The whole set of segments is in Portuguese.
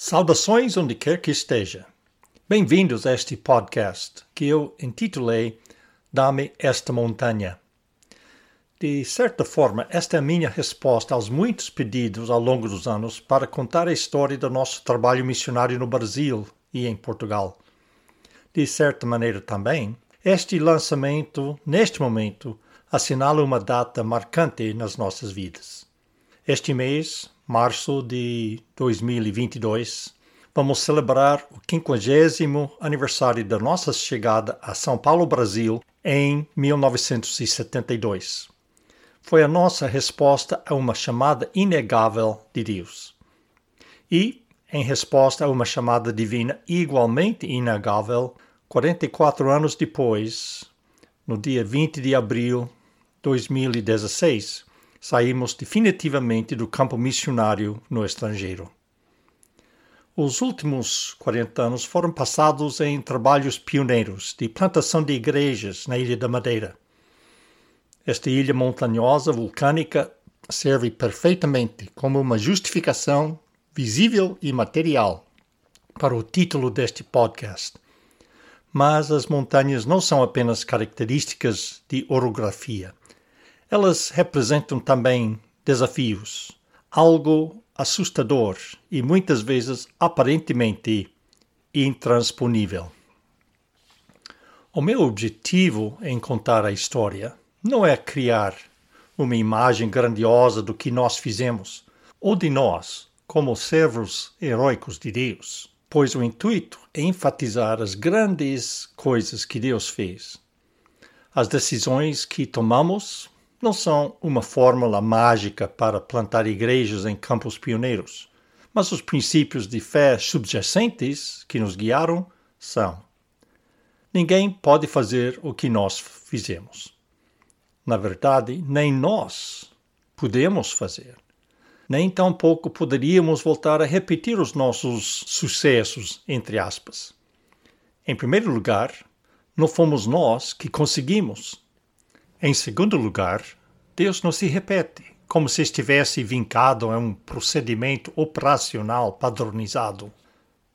Saudações onde quer que esteja. Bem-vindos a este podcast que eu intitulei Dá-me esta montanha. De certa forma, esta é a minha resposta aos muitos pedidos ao longo dos anos para contar a história do nosso trabalho missionário no Brasil e em Portugal. De certa maneira também, este lançamento, neste momento, assinala uma data marcante nas nossas vidas. Este mês, março de 2022, vamos celebrar o 50 aniversário da nossa chegada a São Paulo, Brasil, em 1972. Foi a nossa resposta a uma chamada inegável de Deus. E, em resposta a uma chamada divina igualmente inegável, 44 anos depois, no dia 20 de abril de 2016, saímos definitivamente do campo missionário no estrangeiro. Os últimos 40 anos foram passados em trabalhos pioneiros de plantação de igrejas na Ilha da Madeira. Esta ilha montanhosa vulcânica serve perfeitamente como uma justificação visível e material para o título deste podcast. Mas as montanhas não são apenas características de orografia. Elas representam também desafios, algo assustador e muitas vezes aparentemente intransponível. O meu objetivo em contar a história não é criar uma imagem grandiosa do que nós fizemos ou de nós como servos heróicos de Deus, pois o intuito é enfatizar as grandes coisas que Deus fez. As decisões que tomamos não são uma fórmula mágica para plantar igrejas em campos pioneiros, mas os princípios de fé subjacentes que nos guiaram são. Ninguém pode fazer o que nós fizemos. Na verdade, nem nós podemos fazer. Nem tampouco poderíamos voltar a repetir os nossos sucessos, entre aspas. Em primeiro lugar, não fomos nós que conseguimos em segundo lugar, Deus não se repete, como se estivesse vincado a um procedimento operacional padronizado.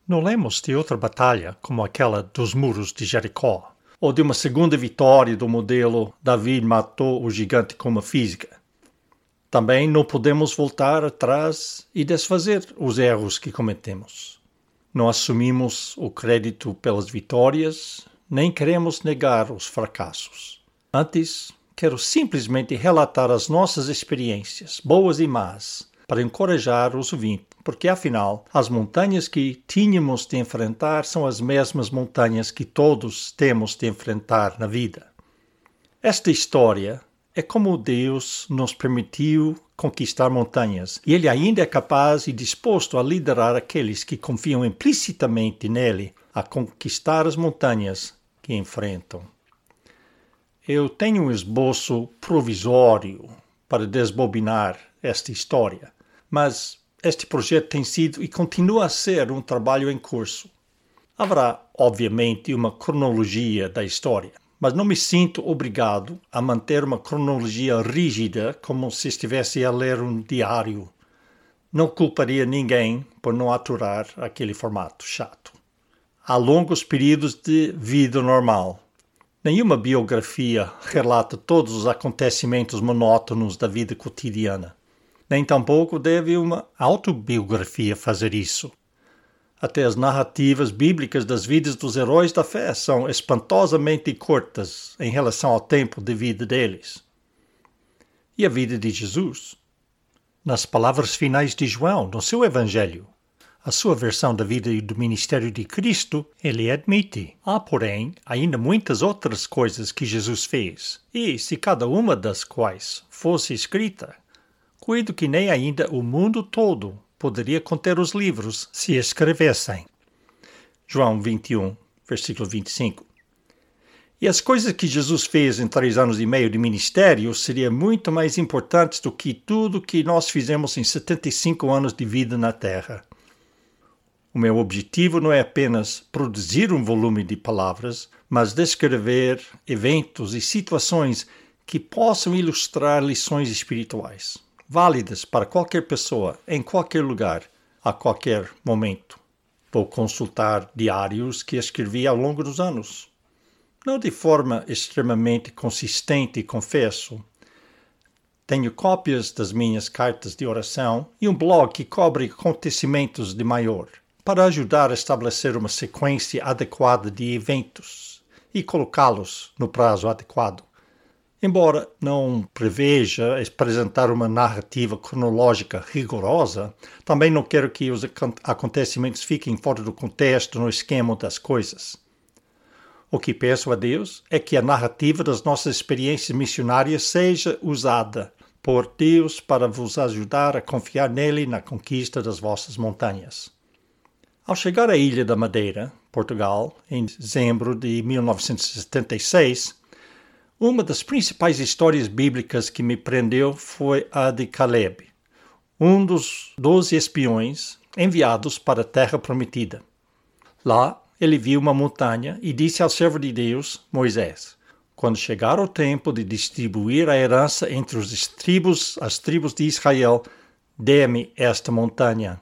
Não lemos de outra batalha como aquela dos muros de Jericó, ou de uma segunda vitória do modelo Davi matou o gigante com uma física. Também não podemos voltar atrás e desfazer os erros que cometemos. Não assumimos o crédito pelas vitórias, nem queremos negar os fracassos. Antes, quero simplesmente relatar as nossas experiências, boas e más, para encorajar os ouvintes, porque afinal, as montanhas que tínhamos de enfrentar são as mesmas montanhas que todos temos de enfrentar na vida. Esta história é como Deus nos permitiu conquistar montanhas, e Ele ainda é capaz e disposto a liderar aqueles que confiam implicitamente nele a conquistar as montanhas que enfrentam. Eu tenho um esboço provisório para desbobinar esta história, mas este projeto tem sido e continua a ser um trabalho em curso. Haverá, obviamente, uma cronologia da história, mas não me sinto obrigado a manter uma cronologia rígida como se estivesse a ler um diário. Não culparia ninguém por não aturar aquele formato chato. Há longos períodos de vida normal, Nenhuma biografia relata todos os acontecimentos monótonos da vida cotidiana. Nem tampouco deve uma autobiografia fazer isso. Até as narrativas bíblicas das vidas dos heróis da fé são espantosamente curtas em relação ao tempo de vida deles. E a vida de Jesus? Nas palavras finais de João, no seu Evangelho, a sua versão da vida e do ministério de Cristo, ele admite. Há, porém, ainda muitas outras coisas que Jesus fez, e se cada uma das quais fosse escrita, cuido que nem ainda o mundo todo poderia conter os livros se escrevessem. João 21, versículo 25. E as coisas que Jesus fez em três anos e meio de ministério seriam muito mais importantes do que tudo que nós fizemos em 75 anos de vida na Terra. O meu objetivo não é apenas produzir um volume de palavras, mas descrever eventos e situações que possam ilustrar lições espirituais, válidas para qualquer pessoa, em qualquer lugar, a qualquer momento. Vou consultar diários que escrevi ao longo dos anos. Não de forma extremamente consistente, confesso. Tenho cópias das minhas cartas de oração e um blog que cobre acontecimentos de maior, para ajudar a estabelecer uma sequência adequada de eventos e colocá-los no prazo adequado. Embora não preveja apresentar uma narrativa cronológica rigorosa, também não quero que os acontecimentos fiquem fora do contexto no esquema das coisas. O que peço a Deus é que a narrativa das nossas experiências missionárias seja usada por Deus para vos ajudar a confiar nele na conquista das vossas montanhas. Ao chegar à Ilha da Madeira, Portugal, em dezembro de 1976, uma das principais histórias bíblicas que me prendeu foi a de Caleb, um dos doze espiões enviados para a Terra Prometida. Lá, ele viu uma montanha e disse ao servo de Deus, Moisés: Quando chegar o tempo de distribuir a herança entre os tribos, as tribos de Israel, dê-me esta montanha.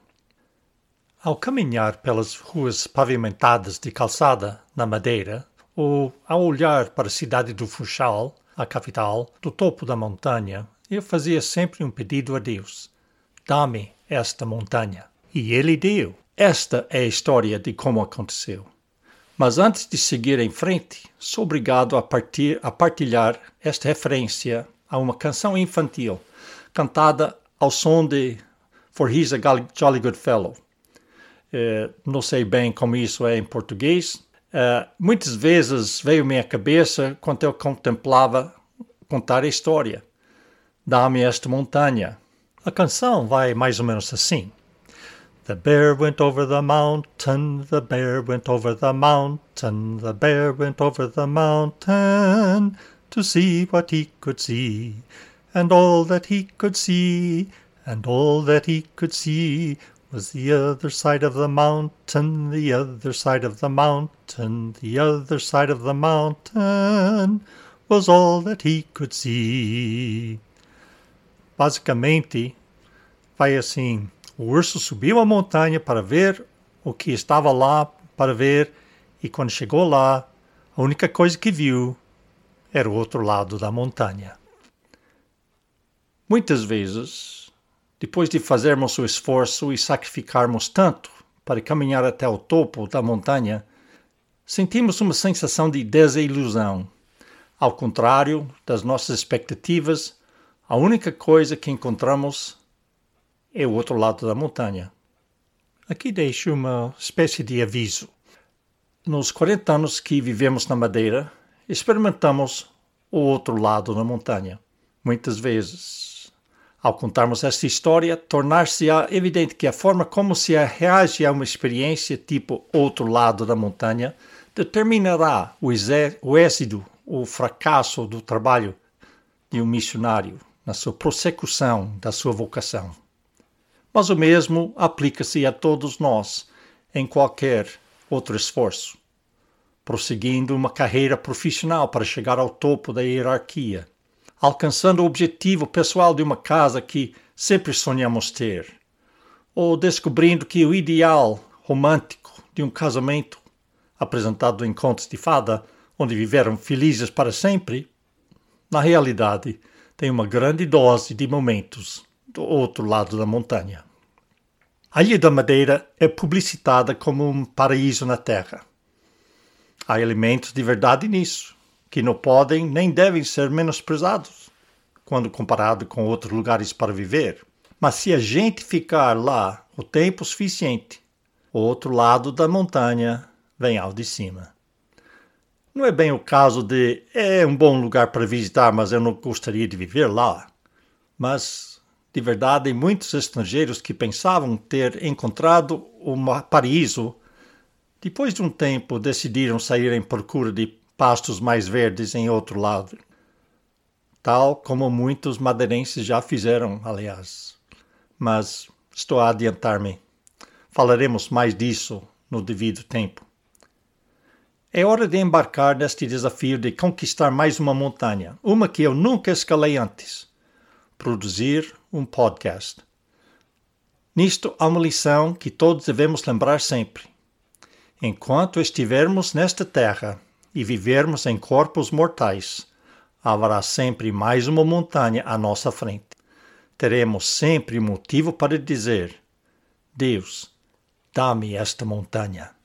Ao caminhar pelas ruas pavimentadas de calçada na Madeira, ou, ao olhar para a cidade do Funchal, a capital, do topo da montanha, eu fazia sempre um pedido a Deus: Dá-me esta montanha. E ele deu. Esta é a história de como aconteceu. Mas antes de seguir em frente, sou obrigado a, partir, a partilhar esta referência a uma canção infantil, cantada ao som de For He's a Jolly Good Fellow. Eh, não sei bem como isso é em português, Uh, muitas vezes veio à minha cabeça quando eu contemplava contar a história. Dá-me esta montanha. A canção vai mais ou menos assim. The bear went over the mountain, the bear went over the mountain, the bear went over the mountain to see what he could see. And all that he could see, and all that he could see was the other side of the mountain, the other side of the mountain, the other side of the mountain was all that he could see. Basicamente, vai assim: o urso subiu a montanha para ver o que estava lá para ver, e quando chegou lá, a única coisa que viu era o outro lado da montanha. Muitas vezes depois de fazermos o esforço e sacrificarmos tanto para caminhar até o topo da montanha, sentimos uma sensação de desilusão. Ao contrário das nossas expectativas, a única coisa que encontramos é o outro lado da montanha. Aqui deixo uma espécie de aviso. Nos 40 anos que vivemos na Madeira, experimentamos o outro lado da montanha. Muitas vezes ao contarmos esta história, tornar-se-á evidente que a forma como se reage a uma experiência tipo outro lado da montanha determinará o, o êxito, o fracasso do trabalho de um missionário na sua prossecução da sua vocação. Mas o mesmo aplica-se a todos nós em qualquer outro esforço, prosseguindo uma carreira profissional para chegar ao topo da hierarquia alcançando o objetivo pessoal de uma casa que sempre sonhamos ter, ou descobrindo que o ideal romântico de um casamento, apresentado em contos de fada, onde viveram felizes para sempre, na realidade tem uma grande dose de momentos do outro lado da montanha. A Ilha da Madeira é publicitada como um paraíso na Terra. Há elementos de verdade nisso que não podem nem devem ser menosprezados quando comparado com outros lugares para viver. Mas se a gente ficar lá o tempo suficiente, o outro lado da montanha vem ao de cima. Não é bem o caso de é um bom lugar para visitar, mas eu não gostaria de viver lá. Mas, de verdade, muitos estrangeiros que pensavam ter encontrado um paraíso, depois de um tempo decidiram sair em procura de pastos mais verdes em outro lado, tal como muitos madeirenses já fizeram, aliás. Mas estou a adiantar-me. Falaremos mais disso no devido tempo. É hora de embarcar neste desafio de conquistar mais uma montanha, uma que eu nunca escalei antes: produzir um podcast. Nisto há uma lição que todos devemos lembrar sempre. Enquanto estivermos nesta terra e vivermos em corpos mortais, haverá sempre mais uma montanha à nossa frente. Teremos sempre motivo para dizer: Deus, dá-me esta montanha.